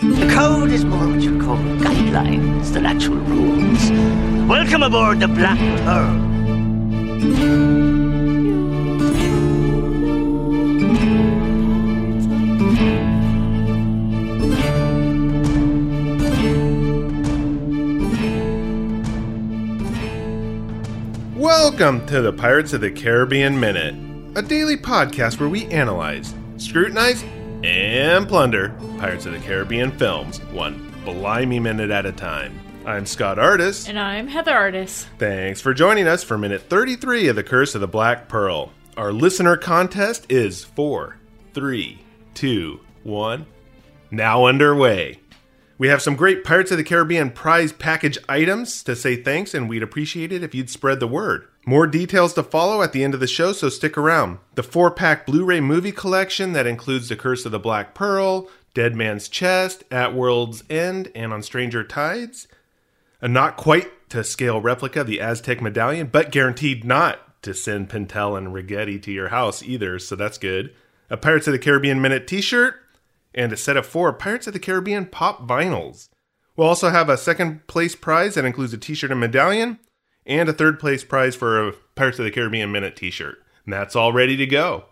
The code is more what you call guidelines than actual rules. Welcome aboard the Black Pearl. Welcome to the Pirates of the Caribbean Minute, a daily podcast where we analyze, scrutinize, and plunder Pirates of the Caribbean films, one blimey minute at a time. I'm Scott Artis. And I'm Heather Artis. Thanks for joining us for minute 33 of The Curse of the Black Pearl. Our listener contest is 4, 3, 2, 1, now underway. We have some great Pirates of the Caribbean prize package items to say thanks, and we'd appreciate it if you'd spread the word. More details to follow at the end of the show, so stick around. The four pack Blu ray movie collection that includes The Curse of the Black Pearl, Dead Man's Chest, At World's End, and On Stranger Tides. A not quite to scale replica of the Aztec medallion, but guaranteed not to send Pintel and Ragetti to your house either, so that's good. A Pirates of the Caribbean Minute t shirt, and a set of four Pirates of the Caribbean pop vinyls. We'll also have a second place prize that includes a t shirt and medallion, and a third place prize for a Pirates of the Caribbean Minute t shirt. And that's all ready to go.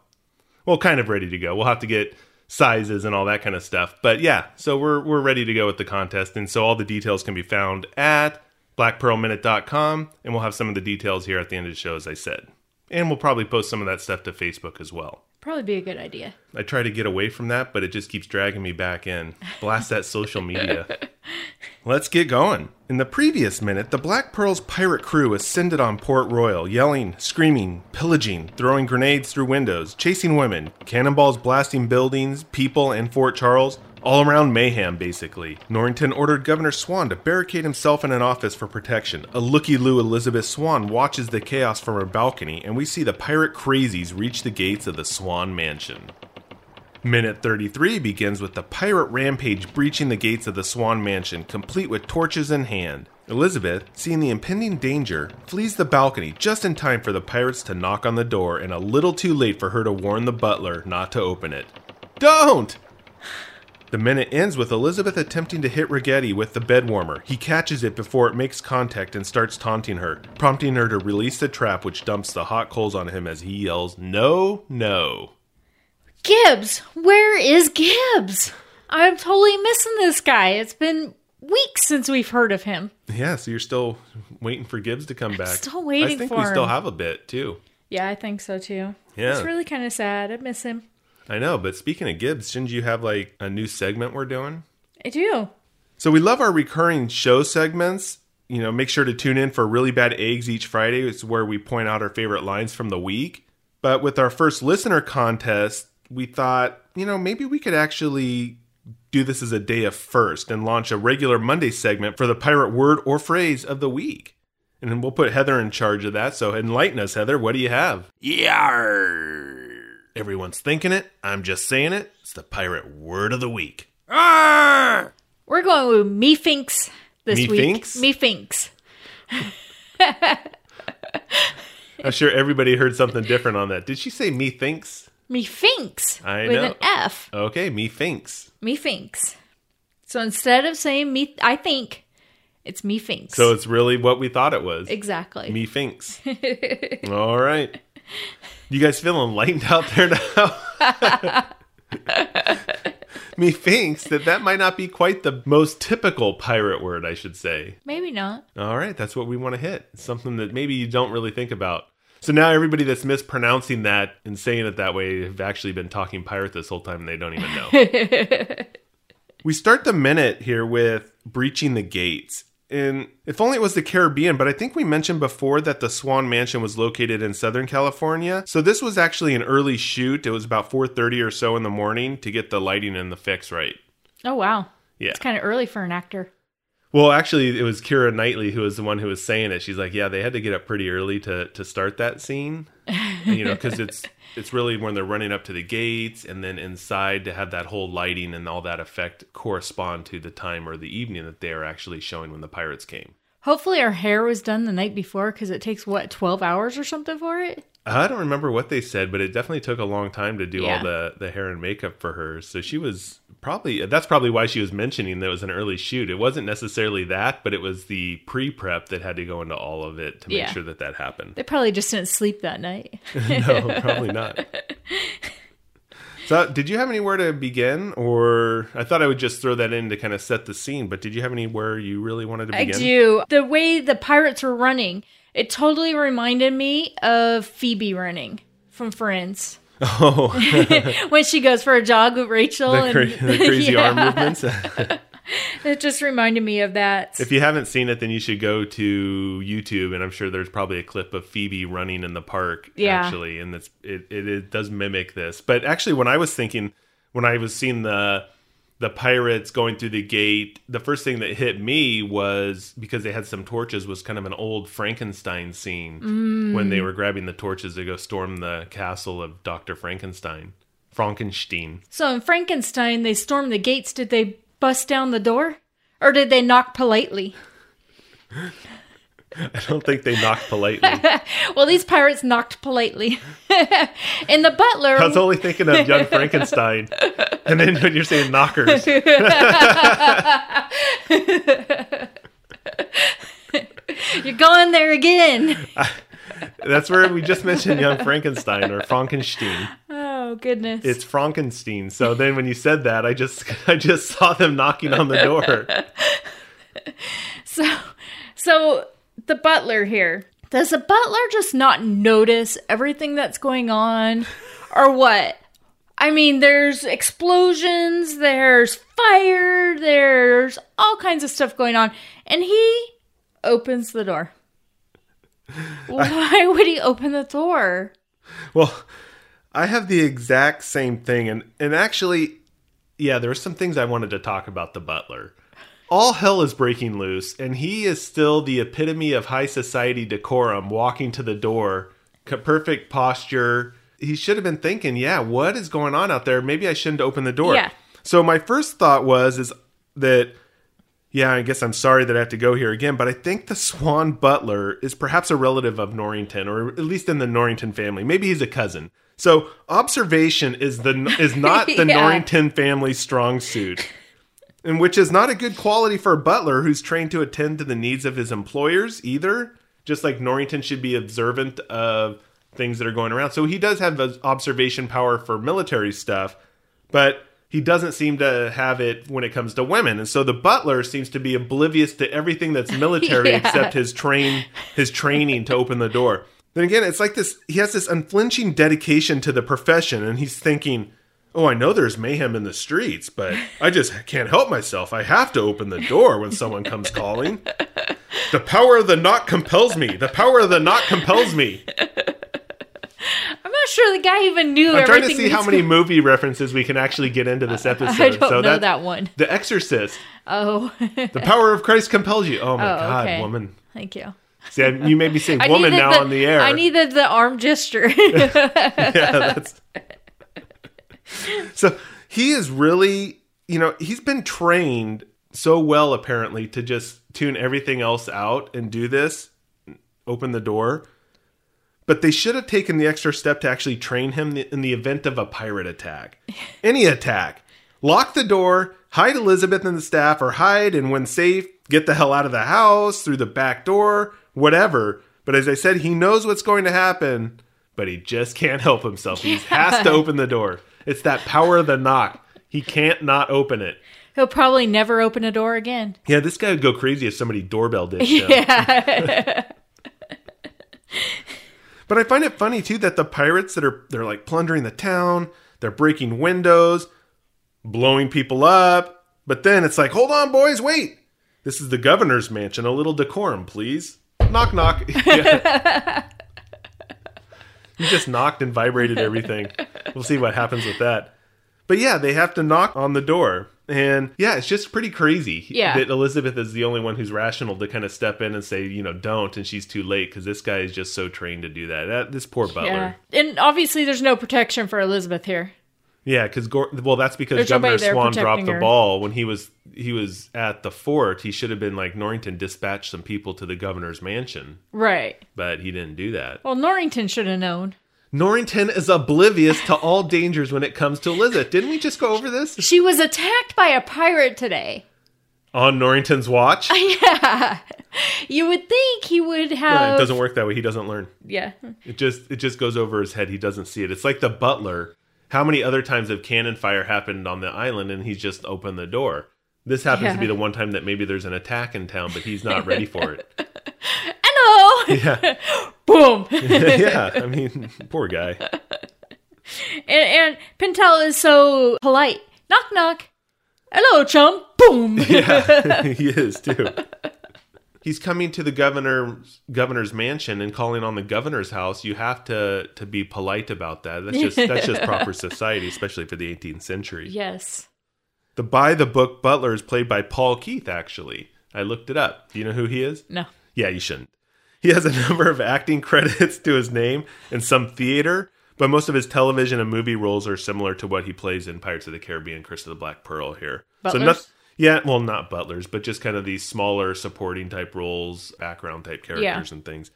Well, kind of ready to go. We'll have to get sizes and all that kind of stuff. But yeah, so we're, we're ready to go with the contest. And so all the details can be found at blackpearlminute.com. And we'll have some of the details here at the end of the show, as I said. And we'll probably post some of that stuff to Facebook as well. Probably be a good idea. I try to get away from that, but it just keeps dragging me back in. Blast that social media. Let's get going. In the previous minute, the Black Pearl's pirate crew ascended on Port Royal, yelling, screaming, pillaging, throwing grenades through windows, chasing women, cannonballs blasting buildings, people, and Fort Charles. All around mayhem, basically. Norrington ordered Governor Swann to barricade himself in an office for protection. A looky loo Elizabeth Swann watches the chaos from her balcony, and we see the pirate crazies reach the gates of the Swann Mansion. Minute 33 begins with the pirate rampage breaching the gates of the Swann Mansion, complete with torches in hand. Elizabeth, seeing the impending danger, flees the balcony just in time for the pirates to knock on the door, and a little too late for her to warn the butler not to open it. Don't! The minute ends with Elizabeth attempting to hit Ragetti with the bed warmer. He catches it before it makes contact and starts taunting her, prompting her to release the trap, which dumps the hot coals on him as he yells, No, no. Gibbs! Where is Gibbs? I'm totally missing this guy. It's been weeks since we've heard of him. Yeah, so you're still waiting for Gibbs to come back. still waiting I think we still have a bit, too. Yeah, I think so too. Yeah. It's really kind of sad. I miss him. I know, but speaking of Gibbs, shouldn't you have like a new segment we're doing? I do. So we love our recurring show segments. You know, make sure to tune in for Really Bad Eggs each Friday. It's where we point out our favorite lines from the week. But with our first listener contest, we thought, you know, maybe we could actually do this as a day of first and launch a regular Monday segment for the pirate word or phrase of the week. And then we'll put Heather in charge of that. So enlighten us, Heather. What do you have? Yar! Everyone's thinking it. I'm just saying it. It's the pirate word of the week. Arr! We're going with Methinks this week. Methinks? Methinks. I'm sure everybody heard something different on that. Did she say methinks? Methinks. I with know. an F. Okay, methinks. Methinks. So instead of saying me, I think, it's methinks. So it's really what we thought it was. exactly. Methinks. All right. You guys feel enlightened out there now? Methinks that that might not be quite the most typical pirate word, I should say. Maybe not. All right, that's what we want to hit. Something that maybe you don't really think about. So now everybody that's mispronouncing that and saying it that way have actually been talking pirate this whole time and they don't even know. we start the minute here with breaching the gates. And if only it was the Caribbean, but I think we mentioned before that the Swann Mansion was located in Southern California. So this was actually an early shoot. It was about 4:30 or so in the morning to get the lighting and the fix right. Oh, wow. Yeah. It's kind of early for an actor. Well, actually, it was Keira Knightley who was the one who was saying it. She's like, "Yeah, they had to get up pretty early to to start that scene, And, you know, because it's it's really when they're running up to the gates, and then inside to have that whole lighting and all that effect correspond to the time or the evening that they are actually showing when the pirates came. Hopefully, her hair was done the night before because it takes, what, 12 hours or something for it? I don't remember what they said, but it definitely took a long time to do Yeah. all the the hair and makeup for her. So she was probably that's probably why she was mentioning that it was an early shoot. It wasn't necessarily that, but it was the pre prep that had to go into all of it to make Yeah. sure that that happened. They probably just didn't sleep that night. no, probably not. So, did you have anywhere to begin, or I thought I would just throw that in to kind of set the scene? But did you have anywhere you really wanted to begin? I do. The way the pirates were running, it totally reminded me of Phoebe running from Friends. Oh, when she goes for a jog with Rachel the, and the crazy Yeah. arm movements. It just reminded me of that. if you haven't seen it, then you should go to YouTube, and I'm sure there's probably a clip of Phoebe running in the park. Yeah. actually, and it's it, it, it does mimic this. But actually, when I was thinking, when I was seeing the the pirates going through the gate, the first thing that hit me was because they had some torches was kind of an old Frankenstein scene when they were grabbing the torches to go storm the castle of Doctor Frankenstein. Frankenstein. so in Frankenstein, they stormed the gates. Did they bust down the door? Or did they knock politely? I don't think they knocked politely. Well, these pirates knocked politely. and the butler. I was only thinking of Young Frankenstein, and then when you're saying knockers, You're going there again. that's where we just mentioned Young Frankenstein or Frankenstein. Oh goodness. It's Frankenstein. So then when you said that, I just I just saw them knocking on the door. so so the butler here. Does the butler just not notice everything that's going on? Or what? I mean, there's explosions, there's fire, there's all kinds of stuff going on. And he opens the door. Why would he open the door? Well, I have the exact same thing, and and actually, yeah, there were some things I wanted to talk about the butler. All hell is breaking loose, and he is still the epitome of high society decorum, walking to the door, perfect posture. He should have been thinking, yeah, what is going on out there? Maybe I shouldn't open the door. Yeah. So my first thought was is that yeah, I guess I'm sorry that I have to go here again, but I think the Swann Butler is perhaps a relative of Norrington, or at least in the Norrington family. Maybe he's a cousin. So observation is the is not the Yeah. Norrington family strong suit, and which is not a good quality for a butler who's trained to attend to the needs of his employers either. Just like Norrington should be observant of things that are going around. So he does have observation power for military stuff, but he doesn't seem to have it when it comes to women. And so the butler seems to be oblivious to everything that's military Yeah. except his train his training to open the door. Then again, it's like this he has this unflinching dedication to the profession and he's thinking, "Oh, I know there's mayhem in the streets, but I just can't help myself. I have to open the door when someone comes calling. The power of the knock compels me. The power of the knock compels me." I'm not sure the guy even knew I'm trying to see how many movie references we can actually get into this episode. I don't so know that, that one. The Exorcist. Oh, The power of Christ compels you. Oh my Oh, God, okay. woman. thank you. See, I- you made me say woman now the, on the air. I needed the arm gesture. yeah, that's. So he is really, you know, he's been trained so well apparently to just tune everything else out and do this, open the door. But they should have taken the extra step to actually train him in the event of a pirate attack. Any attack. Lock the door, hide Elizabeth and the staff, or hide and when safe, get the hell out of the house through the back door, whatever. But as I said, he knows what's going to happen, but he just can't help himself. He has to open the door. It's that power of the knock. He can't not open it. He'll probably never open a door again. Yeah, this guy would go crazy if somebody doorbell dished Yeah. But I find it funny too that the pirates that are they're like plundering the town, they're breaking windows, blowing people up. But then it's like, hold on, boys, wait. This is the governor's mansion. A little decorum, please. Knock, knock. Yeah. He just knocked and vibrated everything. We'll see what happens with that. But yeah, they have to knock on the door. And yeah, it's just pretty crazy Yeah. that Elizabeth is the only one who's rational to kind of step in and say, you know, don't, and she's too late because this guy is just so trained to do that. that this poor butler. Yeah. And obviously, there's no protection for Elizabeth here. Yeah, because well, that's because There's Governor Swann dropped protecting the ball when he was he was at the fort. He should have been like Norrington, dispatched some people to the governor's mansion, Right. but he didn't do that. Well, Norrington should have known. Norrington is oblivious to all dangers when it comes to Elizabeth. Didn't we just go over this? She was attacked by a pirate today. On Norrington's watch? yeah. You would think he would No, have. it doesn't work that way. He doesn't learn. Yeah. It just it just goes over his head. He doesn't see it. It's like the butler. How many other times have cannon fire happened on the island and he's just opened the door? This happens to be the one time that maybe there's an attack in town, but he's not ready for it. Hello! Yeah, Boom! yeah. I mean, poor guy. and, and Pintel is so polite. Knock, knock. Hello, chum. Boom! Yeah, he is too. He's coming to the governor's governor's mansion and calling on the governor's house. You have to to be polite about that. That's just that's just proper society, especially for the 18th century. yes. The by the book butler is played by Paul Keith. Actually, I looked it up. Do you know who he is? No. Yeah, you shouldn't. He has a number of acting credits to his name and some theater, but most of his television and movie roles are similar to what he plays in Pirates of the Caribbean, Curse of the Black Pearl here. Butlers? noth- yeah, well, not butlers, but just kind of these smaller supporting type roles, background type characters and things.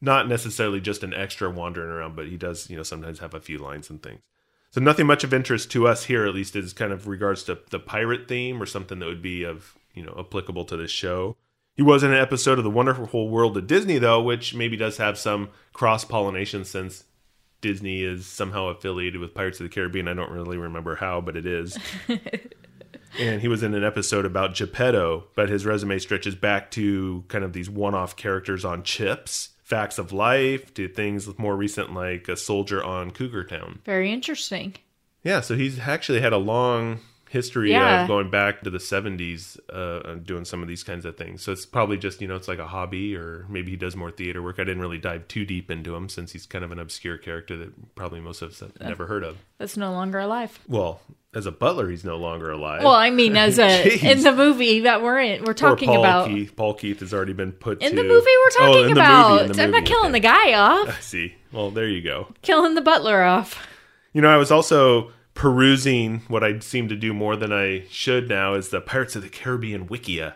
Not necessarily just an extra wandering around, but he does, you know, sometimes have a few lines and things. So nothing much of interest to us here, at least, is kind of regards to the pirate theme or something that would be of you know applicable to this show. He was in an episode of the Wonderful World of Disney, though, which maybe does have some cross pollination since Disney is somehow affiliated with Pirates of the Caribbean. I don't really remember how, but it is. and he was in an episode about Geppetto, but his resume stretches back to kind of these one-off characters on chips, facts of life, to things more recent like a soldier on Cougar Town. Very interesting. Yeah, so he's actually had a long history Yeah. of going back to the 70s uh, doing some of these kinds of things. So it's probably just, you know, it's like a hobby or maybe he does more theater work. I didn't really dive too deep into him since he's kind of an obscure character that probably most of us have never heard of. That's no longer alive. Well, as a butler, he's no longer alive. Well, I mean, as a in the movie that we're in, we're talking Paul about Keith. Paul Keith has already been put in to... the movie we're Oh, talking in the about. movie, I'm not killing okay. the guy off, I see. Well, there you go. killing the butler off. You know, I was also perusing what I seem to do more than I should now is the Pirates of the Caribbean Wikia.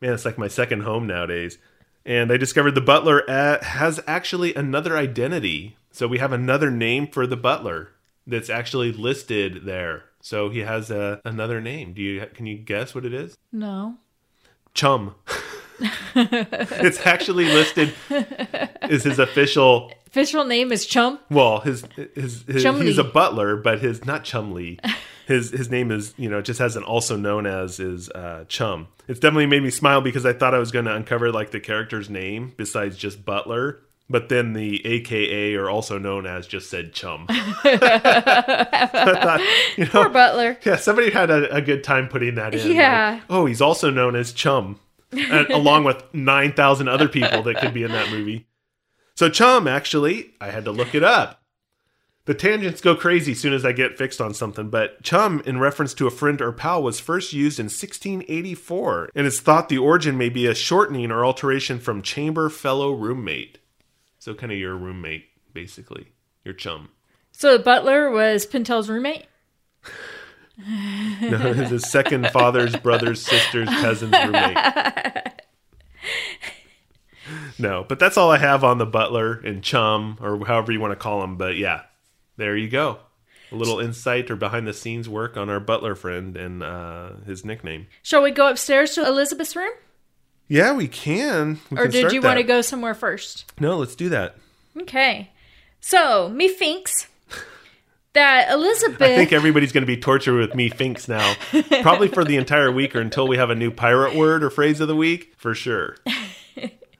Man, it's like my second home nowadays. And I discovered the butler has actually another identity. So we have another name for the butler that's actually listed there. So he has a, another name. Do you can you guess what it is? No. Chum. it's actually listed is his official Official name is Chum. well, his his, his Chumley. he's a butler, but his not Chumley. His his name is you know just has an also known as is uh, Chum. It's definitely made me smile because I thought I was going to uncover like the character's name besides just Butler, but then the AKA or also known as just said Chum. I thought you know Poor butler. yeah somebody had a, a good time putting that in. Yeah. like, oh, he's also known as Chum, and, along with nine thousand other people that could be in that movie. So Chum, actually, I had to look it up. The tangents go crazy as soon as I get fixed on something, but chum, in reference to a friend or pal, was first used in 1684, and it's thought the origin may be a shortening or alteration from chamber fellow roommate. So, kind of your roommate, basically, your chum. So the butler was Pintel's roommate. No, his second father's brother's sister's cousin's roommate. No, but that's all I have on the butler and chum, or however you want to call him. But yeah, there you go. A little insight or behind the scenes work on our butler friend and uh, his nickname. Shall we go upstairs to Elizabeth's room, Yeah, we can. We or can did you want to go somewhere first? No, let's do that. Okay. So me thinks that Elizabeth. I think everybody's going to be tortured with me finks now, probably for the entire week or until we have a new pirate word or phrase of the week for sure.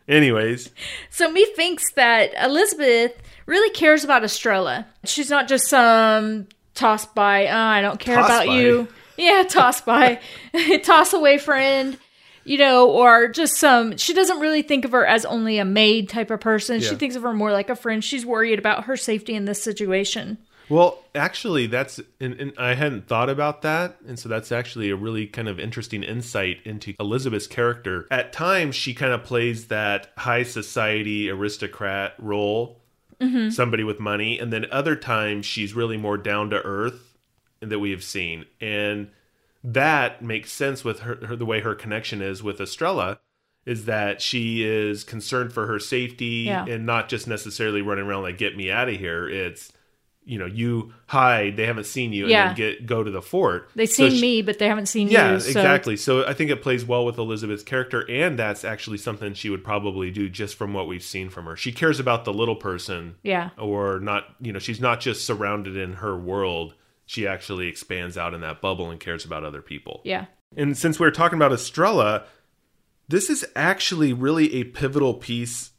Anyways, So me thinks that Elizabeth really cares about Estrella. She's not just some tossed by. Oh, I don't care Toss about by? you. Yeah, toss by, toss away friend. You know, or just some. She doesn't really think of her as only a maid type of person. She thinks of her more like a friend. She's worried about her safety in this situation. Well, actually, that's and, and I hadn't thought about that, and so that's actually a really kind of interesting insight into Elizabeth's character. At times, she kind of plays that high society aristocrat role, mm-hmm. somebody with money, and then other times she's really more down to earth that we have seen, and that makes sense with her, her the way her connection is with Estrella. is that she is concerned for her safety Yeah. and not just necessarily running around like get me out of here. It's you know you hide, they haven't seen you, Yeah. and then get go to the fort. They've So seen she- me, but they haven't seen yeah, you. So exactly. So I think it plays well with Elizabeth's character, and that's actually something she would probably do just from what we've seen from her. She cares about the little person, Yeah. or not. You know, she's not just surrounded in her world. She actually expands out in that bubble and cares about other people. Yeah. And since we are talking about Estrella, this is actually really a pivotal piece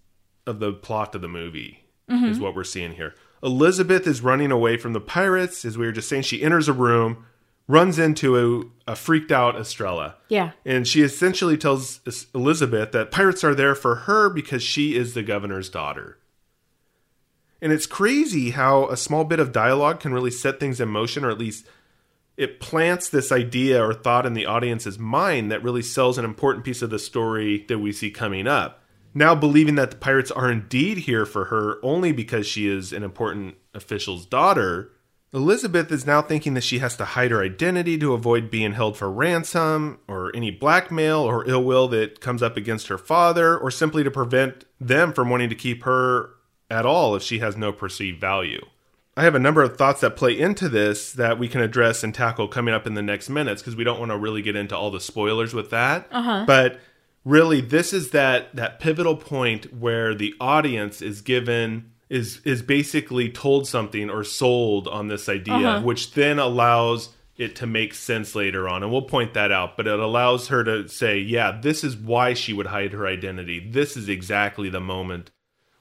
of the plot of the movie, mm-hmm. is what we're seeing here. Elizabeth is running away from the pirates, as we were just saying. She enters a room, runs into a, a freaked out Estrella. Yeah. And she essentially tells Elizabeth that pirates are there for her because she is the governor's daughter. And it's crazy how a small bit of dialogue can really set things in motion, or at least it plants this idea or thought in the audience's mind that really sells an important piece of the story that we see coming up. Now, believing that the pirates are indeed here for her only because she is an important official's daughter, Elizabeth is now thinking that she has to hide her identity to avoid being held for ransom or any blackmail or ill will that comes up against her father, or simply to prevent them from wanting to keep her at all if she has no perceived value. I have a number of thoughts that play into this that we can address and tackle coming up in the next minutes because we don't want to really get into all the spoilers with that. Uh-huh. But really, this is that that pivotal point where the audience is given is is basically told something or sold on this idea, uh-huh. which then allows it to make sense later on. And we'll point that out, but it allows her to say, yeah, this is why she would hide her identity. This is exactly the moment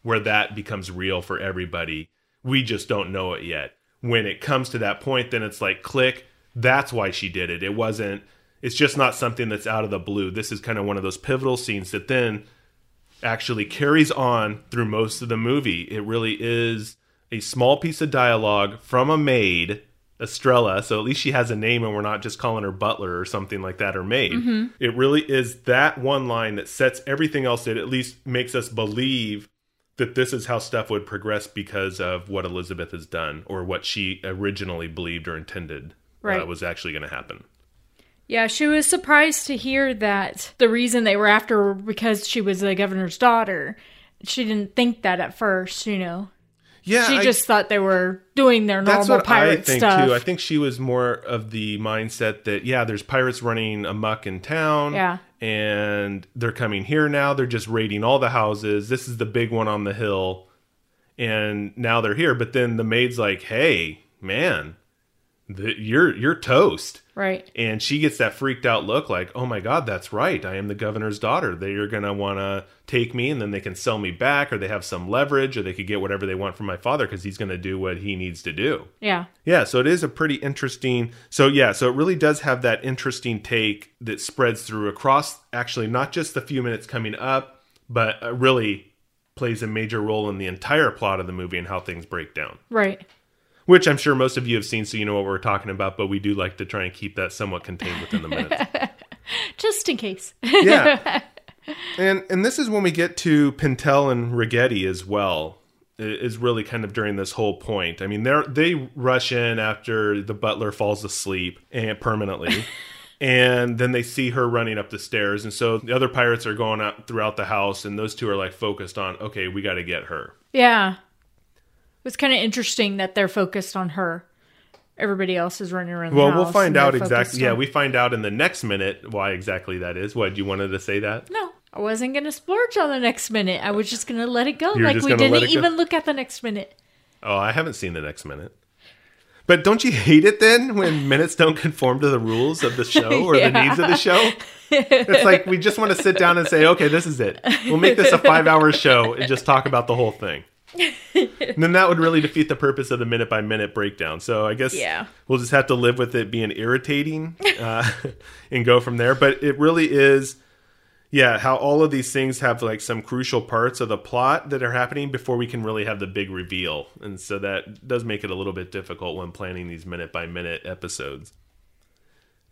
where that becomes real for everybody. We just don't know it yet. When it comes to that point, then it's like click. That's why she did it. It wasn't, it's just not something that's out of the blue. This is kind of one of those pivotal scenes that then actually carries on through most of the movie. It really is a small piece of dialogue from a maid, Estrella. So at least she has a name and we're not just calling her butler or something like that or maid. It really is that one line that sets everything else that at least makes us believe that this is how stuff would progress because of what Elizabeth has done or what she originally believed or intended uh, was actually going to happen. Yeah, she was surprised to hear that the reason they were after her because she was the governor's daughter. She didn't think that at first, you know. Yeah, She I- just thought they were doing their That's normal what I pirate think stuff. too. I think she was more of the mindset that yeah, there's pirates running amok in town. Yeah. And they're coming here now. They're just raiding all the houses. This is the big one on the hill. And now they're here. But then the maid's like, "Hey, man, the, you're you're toast." right. And she gets that freaked out look like, oh my God, that's right. I am the governor's daughter. They're going to want to take me and then they can sell me back or they have some leverage or they could get whatever they want from my father because he's going to do what he needs to do. Yeah. Yeah, so it is a pretty interesting. So yeah, so it really does have that interesting take that spreads through across actually not just the few minutes coming up, but uh, really plays a major role in the entire plot of the movie and how things break down. Right. Which I'm sure most of you have seen, so you know what we're talking about. But we do like to try and keep that somewhat contained within the minutes. Just in case. yeah. And and this is when we get to Pintel and Ragetti as well. Is really kind of during this whole point. I mean, they they rush in after the butler falls asleep and permanently, and then they see her running up the stairs. And so the other pirates are going out throughout the house, and those two are like focused on, okay, we got to get her. yeah. Was kind of interesting that they're focused on her. Everybody else is running around. Well, we'll find out exactly. Yeah, on- we find out in the next minute why exactly that is. What you wanted to say that? No, I wasn't gonna splurge on the next minute. I was just gonna let it go. You were like we didn't even look at the next minute. Oh, I haven't seen the next minute. But don't you hate it then when minutes don't conform to the rules of the show or the needs of the show? It's like we just want to sit down and say, okay, this is it. We'll make this a five hour show and just talk about the whole thing. Then that would really defeat the purpose of the minute by minute breakdown. So I guess Yeah. we'll just have to live with it being irritating uh, and go from there. But it really is, yeah, how all of these things have like some crucial parts of the plot that are happening before we can really have the big reveal. And so that does make it a little bit difficult when planning these minute by minute episodes.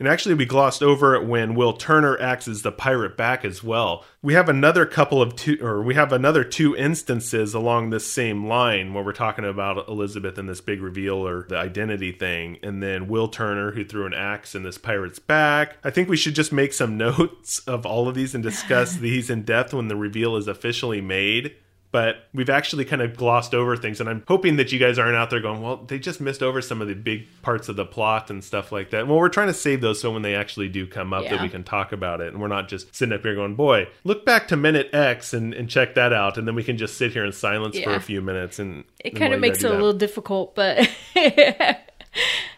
And actually, we glossed over it when Will Turner acts as the pirate back as well. We have another couple of two, or we have another two instances along this same line where we're talking about Elizabeth and this big reveal or the identity thing, and then Will Turner who threw an axe in this pirate's back. I think we should just make some notes of all of these and discuss these in depth when the reveal is officially made but we've actually kind of glossed over things and i'm hoping that you guys aren't out there going well they just missed over some of the big parts of the plot and stuff like that. Well we're trying to save those so when they actually do come up that we can talk about it and we're not just sitting up here going boy look back to minute x and, and check that out and then we can just sit here in silence for a few minutes and It and kind of makes it a little difficult, but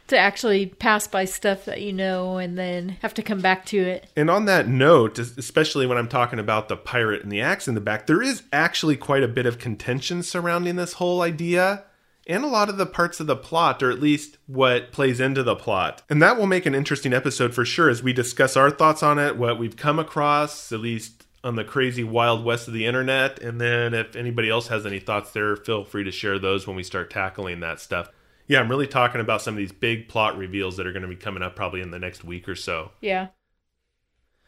to actually pass by stuff that you know and then have to come back to it. And on that note, especially when I'm talking about the pirate and the axe in the back, there is actually quite a bit of contention surrounding this whole idea and a lot of the parts of the plot, or at least what plays into the plot. And that will make an interesting episode for sure as we discuss our thoughts on it, what we've come across, at least on the crazy wild west of the internet. And then if anybody else has any thoughts there, feel free to share those when we start tackling that stuff. Yeah, I'm really talking about some of these big plot reveals that are going to be coming up probably in the next week or so. Yeah.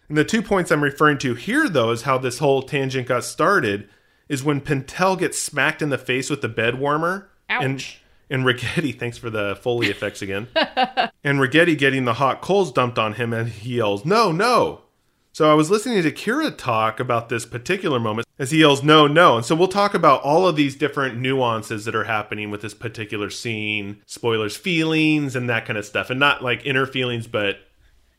And the two points I'm referring to here, though, is how this whole tangent got started. Is when Pintel gets smacked in the face with the bed warmer. And, and Ragetti, thanks for the Foley effects again. and Ragetti getting the hot coals dumped on him, and he yells, No, no. So I was listening to Keira talk about this particular moment. As he yells, No, no. And so we'll talk about all of these different nuances that are happening with this particular scene, spoilers, feelings, and that kind of stuff. And not like inner feelings, but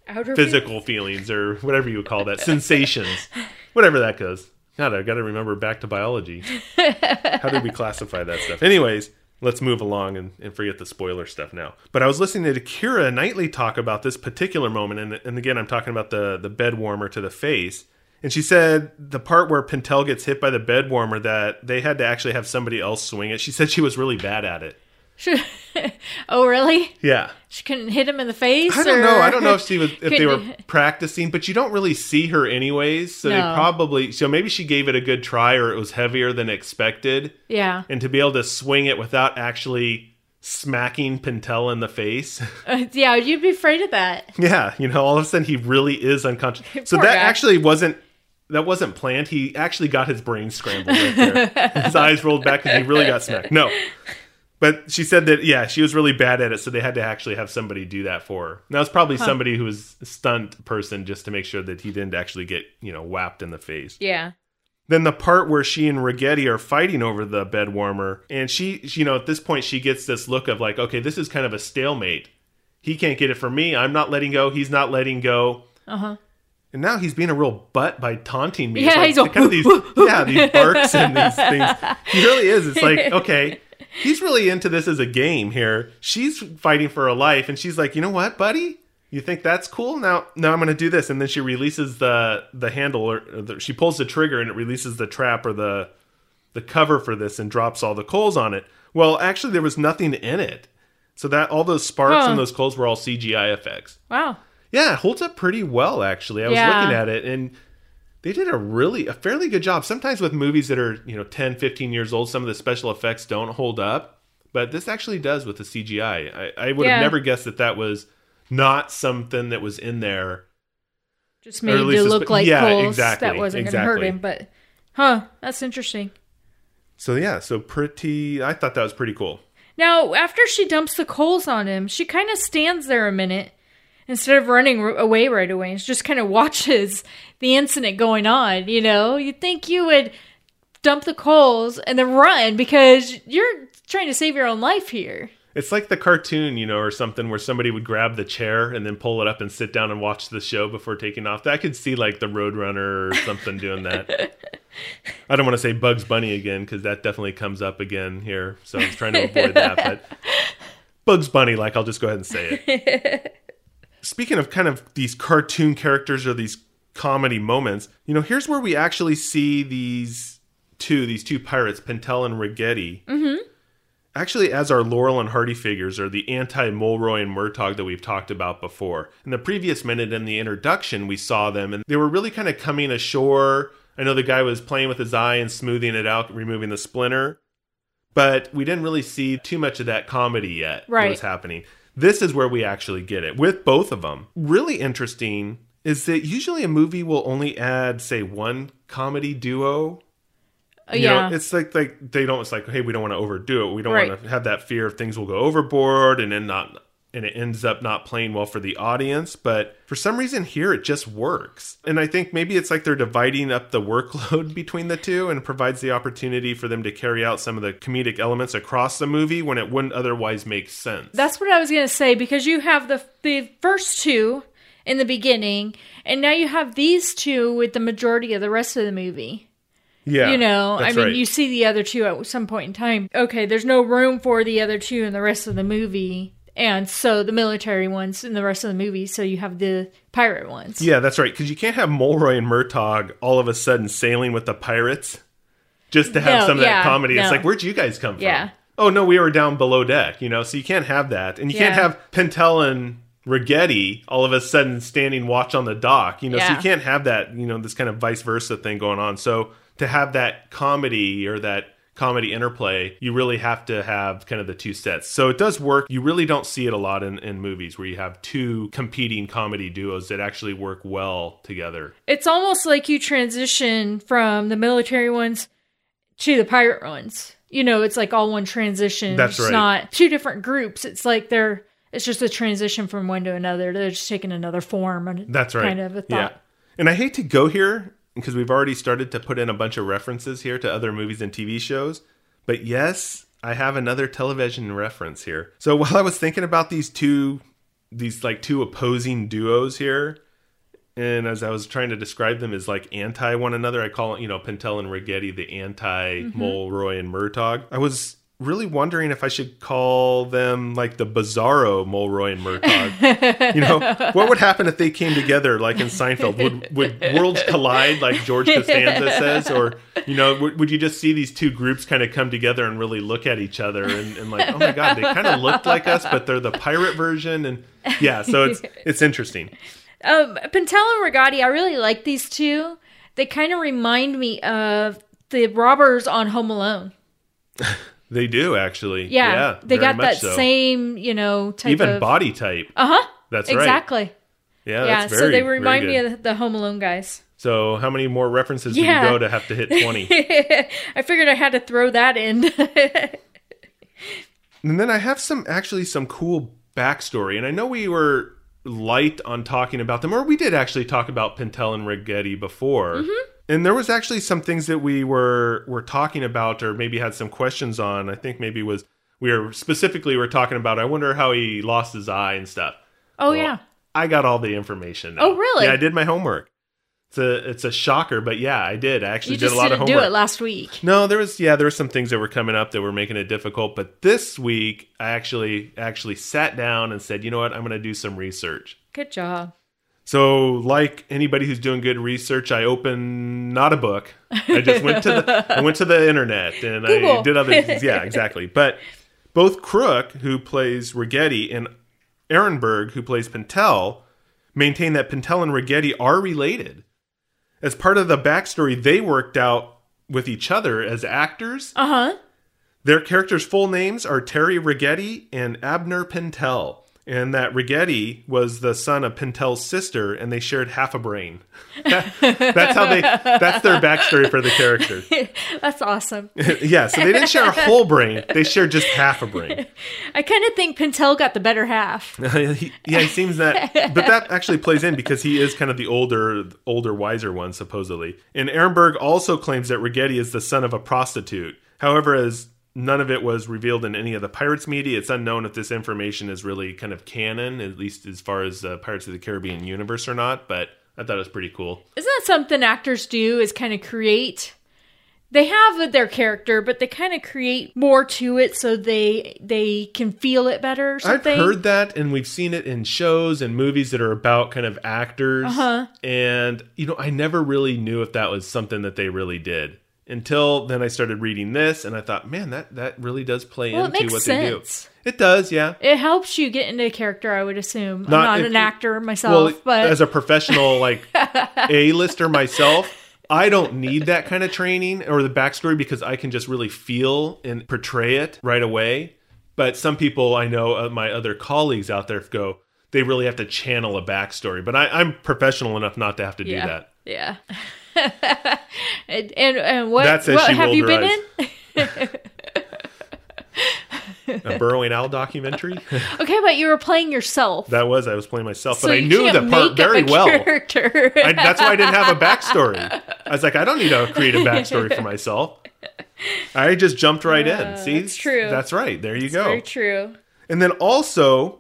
Outer physical feelings. or whatever you would call that. Sensations. Whatever that goes. God I've gotta remember back to biology. How did we classify that stuff? Anyways let's move along and, and forget the spoiler stuff now but i was listening to keira knightley talk about this particular moment and, and again i'm talking about the, the bed warmer to the face and she said the part where Pintel gets hit by the bed warmer that they had to actually have somebody else swing it. She said she was really bad at it. oh, really? Yeah. She couldn't hit him in the face? I don't or- know. I don't know if she was if they were practicing, but you don't really see her anyways. So they probably so maybe she gave it a good try or it was heavier than expected. Yeah. And to be able to swing it without actually smacking Pintel in the face. Uh, yeah, you'd be afraid of that. yeah, you know, all of a sudden he really is unconscious. So that guy. actually wasn't that wasn't planned. He actually got his brain scrambled right there. his eyes rolled back because he really got smacked. No. But she said that yeah, she was really bad at it, so they had to actually have somebody do that for her. Now it's probably somebody who was a stunt person just to make sure that he didn't actually get you know whapped in the face. Yeah. Then the part where she and Ragetti are fighting over the bed warmer, and she, you know, at this point she gets this look of like, okay, this is kind of a stalemate. He can't get it from me. I'm not letting go. He's not letting go. Uh huh. And now he's being a real butt by taunting me. Yeah, It's he's like, all, kind of these, yeah, these barks and these things. He really is. It's like, okay, he's really into this as a game here. She's fighting for her life, and she's like, you know what, buddy? You think that's cool? Now, now I'm going to do this, and then she releases the the handle, or, the, she pulls the trigger, and it releases the trap or the the cover for this, and drops all the coals on it. Well, actually, there was nothing in it, so that all those sparks Huh. and those coals were all CGI effects. Wow. Yeah, it holds up pretty well actually. I was looking at it and they did a really a fairly good job. Sometimes with movies that are, you know, 10, 15 years old, some of the special effects don't hold up, but this actually does with the CGI. I, I would Yeah. have never guessed that that was not something that was in there. Just made it least to a look sp- like yeah, coals. exactly, That wasn't going to hurt him, but huh, that's interesting. So yeah, so pretty I thought that was pretty cool. Now, after she dumps the coals on him, she kind of stands there a minute instead of running away right away and just kind of watches the incident going on. You know, you'd think you would dump the coals and then run because you're trying to save your own life here. It's like the cartoon, you know, or something where somebody would grab the chair and then pull it up and sit down and watch the show before taking off. I could see like the Roadrunner or something doing that. I don't want to say Bugs Bunny again because that definitely comes up again here. So I'm trying to avoid that. But Bugs Bunny, like, I'll just go ahead and say it. Speaking of kind of these cartoon characters or these comedy moments, you know, here's where we actually see these two, these two pirates, Pintel and Ragetti mm-hmm. actually as our Laurel and Hardy figures or the anti Mulroy and Murtaugh that we've talked about before. In the previous minute in the introduction, we saw them and they were really kind of coming ashore. I know the guy was playing with his eye and smoothing it out, removing the splinter, but we didn't really see too much of that comedy yet that Right. was happening. This is where we actually get it with both of them. Really interesting is that usually a movie will only add, say, one comedy duo. Uh, You yeah. know, it's like like they don't. It's like, hey, we don't want to overdo it. We don't Right. want to have that fear of things will go overboard and then not and it ends up not playing well for the audience. But for some reason here, it just works. And I think maybe it's like they're dividing up the workload between the two and provides the opportunity for them to carry out some of the comedic elements across the movie when it wouldn't otherwise make sense. That's what I was gonna say because you have the the first two in the beginning, and now you have these two with the majority of the rest of the movie. yeah, you know, I mean, right. you see the other two at some point in time. Okay, there's no room for the other two in the rest of the movie, and so the military ones in the rest of the movie. So you have the pirate ones. Yeah, that's right. Because you can't have Mulroy and Murtaugh all of a sudden sailing with the pirates just to have No, some of yeah, that comedy. It's like, where'd you guys come from? Oh no, we were down below deck. You know, so you can't have that, and you can't have Pintel and Ragetti all of a sudden standing watch on the dock. You know, so you can't have that. You know, this kind of vice versa thing going on. So to have that comedy or that comedy interplay, you really have to have kind of the two sets. So it does work. You really don't see it a lot in, in movies where you have two competing comedy duos that actually work well together. It's almost like you transition from the military ones to the pirate ones. You know, it's like all one transition. That's it's right. not two different groups. It's like they're it's just a transition from one to another. They're just taking another form and That's right. kind of a Yeah. thought. And I hate to go here because we've already started to put in a bunch of references here to other movies and TV shows. But yes, I have another television reference here. So while I was thinking about these two these like two opposing duos here, and as I was trying to describe them as like anti one another, I call it, you know, Pintel and Ragetti the anti mm-hmm. Mulroy and Murtaugh. I was really wondering if I should call them like the bizarro Mulroy and Murtaugh. you know, what would happen if they came together like in Seinfeld? Would would worlds collide like George Costanza says, or you know, would, would you just see these two groups kind of come together and really look at each other and, and like, oh my god, they kind of looked like us, but they're the pirate version, and yeah, so it's it's interesting. Um, Pintel and Ragetti, I really like these two. They kind of remind me of the robbers on Home Alone. They do actually, Yeah, they got that so. same, you know, type even of body type. Uh huh. That's right. Exactly. Yeah, Yeah. that's so they remind me of the Home Alone guys. So how many more references Yeah. do you go to have to hit twenty? I figured I had to throw that in. And then I have some actually some cool backstory, and I know we were light on talking about them, or we did actually talk about Pintel and Ragetti before. Mm-hmm. And there was actually some things that we were were talking about, or maybe had some questions on. I think maybe was we were specifically we were talking about. I wonder how he lost his eye and stuff. oh Well, yeah. I got all the information. Now. Oh, really? Yeah, I did my homework. It's a it's a shocker, but yeah, I did. I actually You did a lot of homework. do it last week. No, there was yeah, there were some things that were coming up that were making it difficult, but this week I actually actually sat down and said, "You know what? I'm going to do some research." Good job. So, like anybody who's doing good research, I opened not a book. I just went to the I went to the internet and I did other things. Yeah, exactly. But both Crook, who plays Ragetti, and Arenberg, who plays Pintel, maintain that Pintel and Ragetti are related. As part of the backstory, they worked out with each other as actors. Uh huh. Their characters' full names are Terry Ragetti and Abner Pintel. And that Ragetti was the son of Pintel's sister, and they shared half a brain. that's how they. That's their backstory for the character. That's awesome. yeah, so they didn't share a whole brain; they shared just half a brain. I kind of think Pintel got the better half. He- yeah, he seems that, but that actually plays in because he is kind of the older, older, wiser one, supposedly. And Arenberg also claims that Ragetti is the son of a prostitute. However, as none of it was revealed in any of the Pirates media, it's unknown if this information is really kind of canon, at least as far as uh, Pirates of the Caribbean universe or not. But I thought it was pretty cool. Isn't that something actors do? Is kind of create. They have their character, but they kind of create more to it so they they can feel it better. Or I've heard that, and we've seen it in shows and movies that are about kind of actors. Uh-huh. And, you know, I never really knew if that was something that they really did until then I started reading this, and I thought, man, that, that really does play Well, into what sense. they do. It does, yeah. It helps you get into a character. I would assume. I'm Not not if an you- actor myself, Well, but as a professional, like A lister myself, I don't need that kind of training or the backstory because I can just really feel and portray it right away. But some people I know, uh, my other colleagues out there, go they really have to channel a backstory. But I, I'm professional enough not to have to do that. Yeah. and, and and what That's what have you been in? A burrowing owl documentary. Okay, but you were playing yourself. that was I was playing myself, so but I knew the part very well. I, that's why I didn't have a backstory. I was like, I don't need to create a backstory for myself. I just jumped right in. Uh, See, that's true. That's right. There you go. Very true. And then also,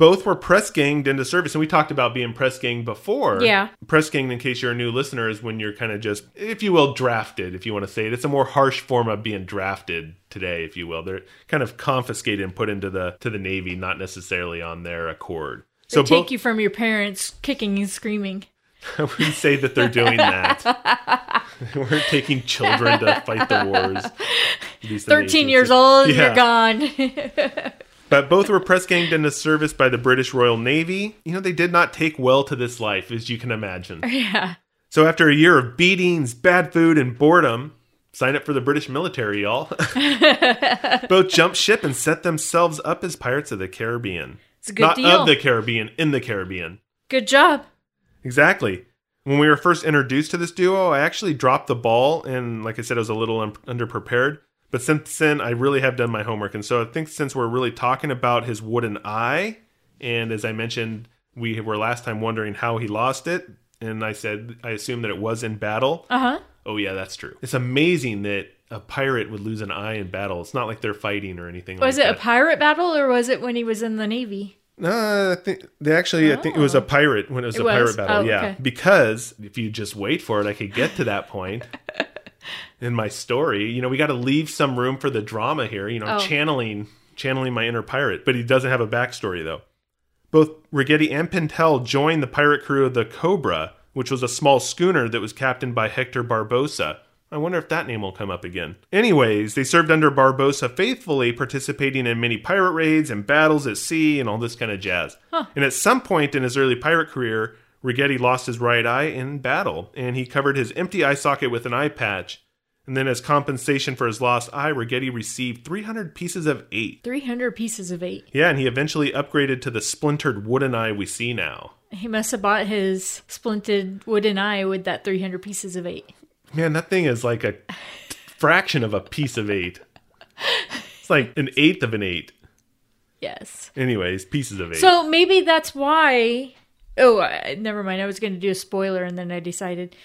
both were press ganged into service. And we talked about being press ganged before. Yeah. Press ganged, in case you're a new listener, is when you're kind of just, if you will, drafted, if you want to say it. It's a more harsh form of being drafted today, if you will. They're kind of confiscated and put into the to the Navy, not necessarily on their accord. They So take both, you from your parents kicking and screaming. I wouldn't say that they're doing that. We're taking children to fight the wars. 13 years old, Yeah. you're gone. But both were press ganged into service by the British Royal Navy. You know, they did not take well to this life, as you can imagine. yeah. So after a year of beatings, bad food, and boredom, sign up for the British military, y'all. both jumped ship and set themselves up as pirates of the Caribbean. It's a good not deal. of the Caribbean, in the Caribbean. Good job. Exactly. When we were first introduced to this duo, I actually dropped the ball, and like I said, I was a little un- underprepared. But since then, I really have done my homework, and so I think since we're really talking about his wooden eye, and as I mentioned, we were last time wondering how he lost it, and I said I assume that it was in battle. Uh huh. Oh yeah, that's true. It's amazing that a pirate would lose an eye in battle. It's not like they're fighting or anything. Was like it a pirate battle or was it when he was in the Navy? No, I think they actually. Oh. I think it was a pirate when it was It a was? pirate battle. Oh, yeah, okay. because if you just wait for it, I could get to that point in my story. You know, we got to leave some room for the drama here. You know, Oh. channeling channeling my inner pirate, but he doesn't have a backstory though. Both Ragetti and Pintel joined the pirate crew of the Cobra, which was a small schooner that was captained by Hector Barbossa. I wonder if that name will come up again. Anyways, they served under Barbossa faithfully, participating in many pirate raids and battles at sea and all this kind of jazz. And at some point in his early pirate career, Ragetti lost his right eye in battle, and he covered his empty eye socket with an eye patch. And then, as compensation for his lost eye, Ragetti received 300 pieces of eight. 300 pieces of eight. Yeah, and he eventually upgraded to the splintered wooden eye we see now. He must have bought his splinted wooden eye with that 300 pieces of eight. Man, that thing is like a fraction of a piece of eight. It's like an eighth of an eight. Yes. Anyways, pieces of eight. So maybe that's why. Oh, I, never mind. I was going to do a spoiler and then I decided.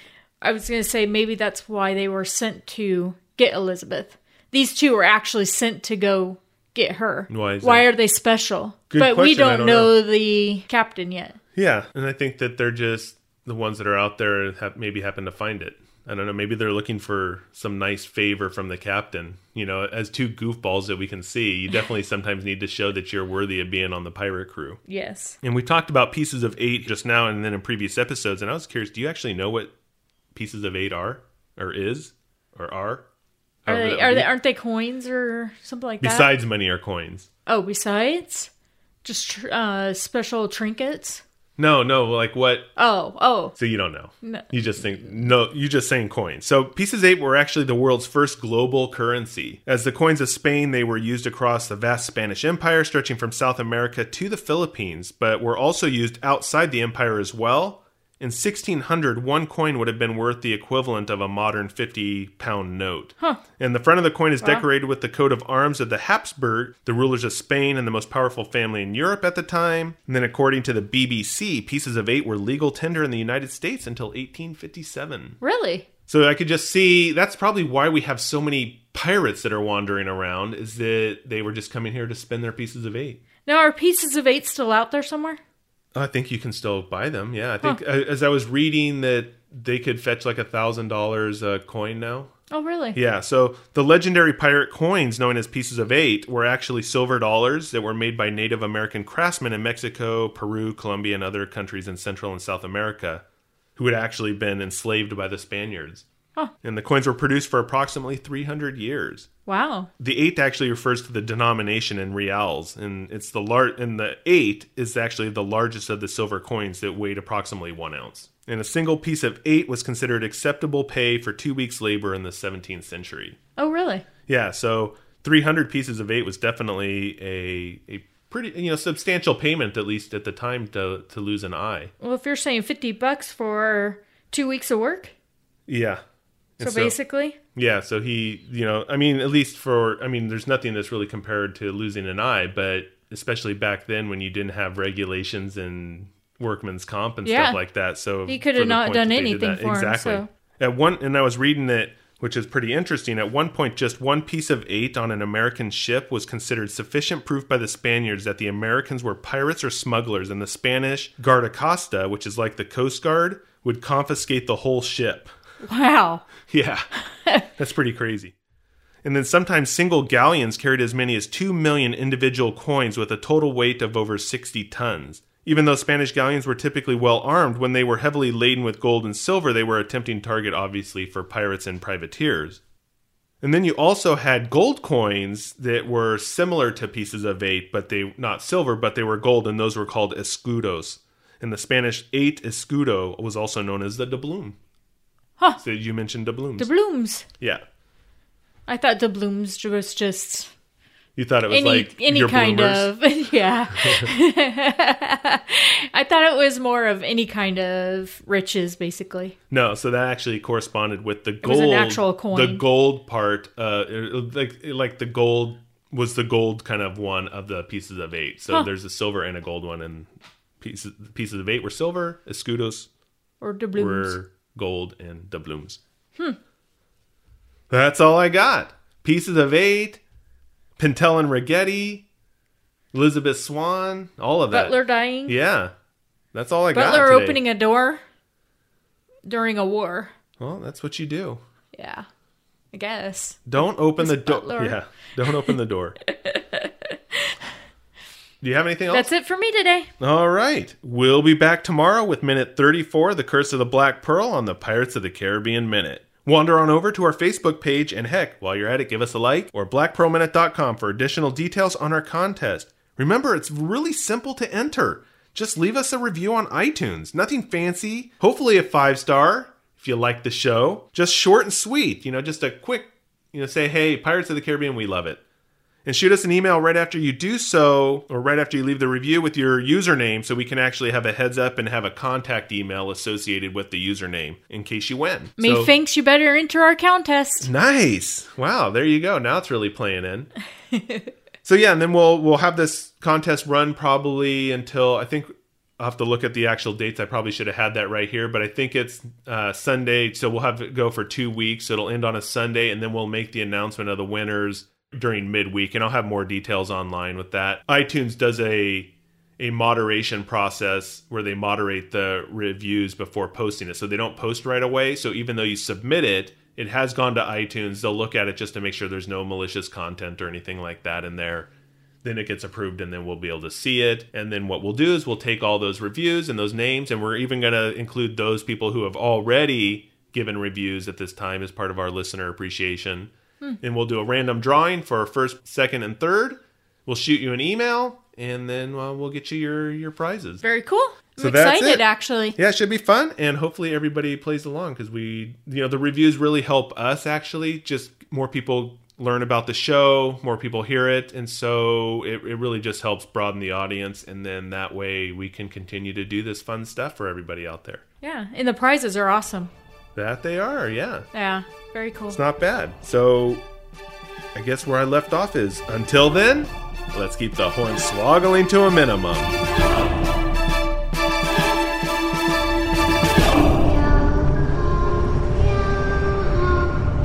I was going to say maybe that's why they were sent to get Elizabeth. These two were actually sent to go get her. Why is why are they special? Good but we question. I don't, don't know, know. the captain yet. yeah, and I think that they're just the ones that are out there have maybe happen to find it. I don't know. Maybe they're looking for some nice favor from the captain. You know, as two goofballs that we can see, you definitely sometimes need to show that you're worthy of being on the pirate crew. Yes. And we talked about pieces of eight just now and then in previous episodes. And I was curious, do you actually know what pieces of eight are or is or are? Are they, are they aren't they coins or something like that? Besides money or coins. oh, besides, just tr- uh, special trinkets. No, no, like what? Oh, oh, So you don't know. No. You just think no. You just saying coins. So pieces eight were actually the world's first global currency. As the coins of Spain, they were used across the vast Spanish Empire, stretching from South America to the Philippines, but were also used outside the empire as well. In 1600, one coin would have been worth the equivalent of a modern 50 pound note. Huh. And the front of the coin is decorated with the coat of arms of the Habsburg, the rulers of Spain and the most powerful family in Europe at the time. And then, according to the BBC, pieces of eight were legal tender in the United States until 1857. really? So I could just see that's probably why we have so many pirates that are wandering around, is that they were just coming here to spend their pieces of eight. Now, are pieces of eight still out there somewhere? I think you can still buy them. Yeah, I think uh as I was reading that they could fetch like a thousand dollars a coin now. Oh, really? Yeah, so the legendary pirate coins, known as pieces of eight, were actually silver dollars that were made by Native American craftsmen in Mexico, Peru, Colombia, and other countries in Central and South America who had actually been enslaved by the Spaniards. Huh. And the coins were produced for approximately 300 years. Wow. The eight actually refers to the denomination in reals, and it's the lar- and the eight is actually the largest of the silver coins that weighed approximately one ounce. And a single piece of eight was considered acceptable pay for two weeks' labor in the 17th century. Oh, really? Yeah, so 300 pieces of eight was definitely a a pretty you know substantial payment at least at the time to to lose an eye. Well, if you're saying 50 bucks for two weeks of work, Yeah. So, And basically, Yeah, so he, you know, I mean, at least for, I mean, there's nothing that's really compared to losing an eye, but especially back then when you didn't have regulations and workman's comp and Yeah. stuff like that. So He could have not done that anything that- for him, exactly. so- At one, and I was reading it, which is pretty interesting. At one point, just one piece of eight on an American ship was considered sufficient proof by the Spaniards that the Americans were pirates or smugglers, and the Spanish Guardacosta, which is like the Coast Guard, would confiscate the whole ship. Wow. Yeah. That's pretty crazy. And then sometimes single galleons carried as many as 2 million individual coins with a total weight of over 60 tons. Even though Spanish galleons were typically well armed, when they were heavily laden with gold and silver, they were a tempting target, obviously, for pirates and privateers. And then you also had gold coins that were similar to pieces of eight, but they not silver, but they were gold, and those were called escudos. And the Spanish eight escudo was also known as the doubloon. Huh. So you mentioned doubloons. The blooms. yeah. I thought the blooms was just You thought it was any like any kind bloomers. of yeah. I thought it was more of any kind of riches, basically. No, so that actually corresponded with the gold. was a natural coin. The gold part, uh, like like the gold was the gold kind of one of the pieces of eight. So Huh. there's a silver and a gold one, and pieces pieces of eight were silver. Escudos Or the blooms. were gold and doubloons. Hmm. That's all I got. Pieces of eight, Pintel and Ragetti, Elizabeth Swann, all of that. Butler dying. Yeah, that's all I got. Butler opening a door during a war. Well, that's what you do. Yeah. I guess. Don't open the door. Yeah, don't open the door. Do you have anything else? That's it for me today. All right. We'll be back tomorrow with minute 34, The Curse of the Black Pearl on the Pirates of the Caribbean Minute. Wander on over to our Facebook page and heck, while you're at it, give us a like or blackpearlminute.com for additional details on our contest. Remember, it's really simple to enter. Just leave us a review on iTunes. Nothing fancy. Hopefully a five star if you like the show. Just short and sweet. You know, just a quick, you know, say, hey, Pirates of the Caribbean, we love it and shoot us an email right after you do so or right after you leave the review with your username so we can actually have a heads up and have a contact email associated with the username in case you win. So- Methinks you better enter our contest. Nice. Wow, there you go. Now it's really playing in. so yeah, and then we'll we'll have this contest run probably until I think I'll have to look at the actual dates. I probably should have had that right here, but I think it's uh, Sunday, so we'll have it go for two weeks. It'll end on a Sunday, and then we'll make the announcement of the winners during midweek, and I'll have more details online with that. iTunes does a a moderation process where they moderate the reviews before posting it. So they don't post right away. So even though you submit it, it has gone to iTunes. They'll look at it just to make sure there's no malicious content or anything like that in there. Then it gets approved and then we'll be able to see it. And then what we'll do is we'll take all those reviews and those names and we're even going to include those people who have already given reviews at this time as part of our listener appreciation. And we'll do a random drawing for first, second, and third. We'll shoot you an email and then uh, we'll get you your your prizes. Very cool. I'm So that's excited, it. actually. Yeah, it should be fun, and hopefully everybody plays along because we, you know, the reviews really help us. Actually, just more people learn about the show, more people hear it, and so it, it really just helps broaden the audience, and then that way we can continue to do this fun stuff for everybody out there. Yeah. And the prizes are awesome. That they are, yeah, Yeah. Very cool. it's not bad. So, I guess where I left off is until then, let's keep the horn hornswoggling to a minimum.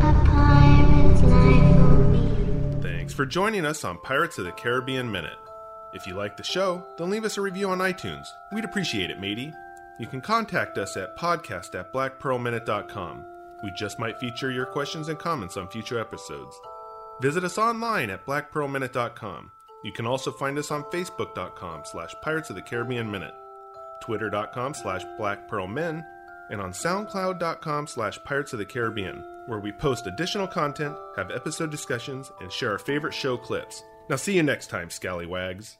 A pirate's life will be. Thanks for joining us on Pirates of the Caribbean Minute. If you like the show, then leave us a review on iTunes. We'd appreciate it, matey. You can contact us at podcast at blackpearlminute.com. We just might feature your questions and comments on future episodes. Visit us online at blackpearlminute.com. You can also find us on facebook.com slash pirates of the Caribbean Minute, twitter.com slash blackpearlmen, and on soundcloud.com slash pirates of the Caribbean, where we post additional content, have episode discussions, and share our favorite show clips. Now see you next time, scallywags.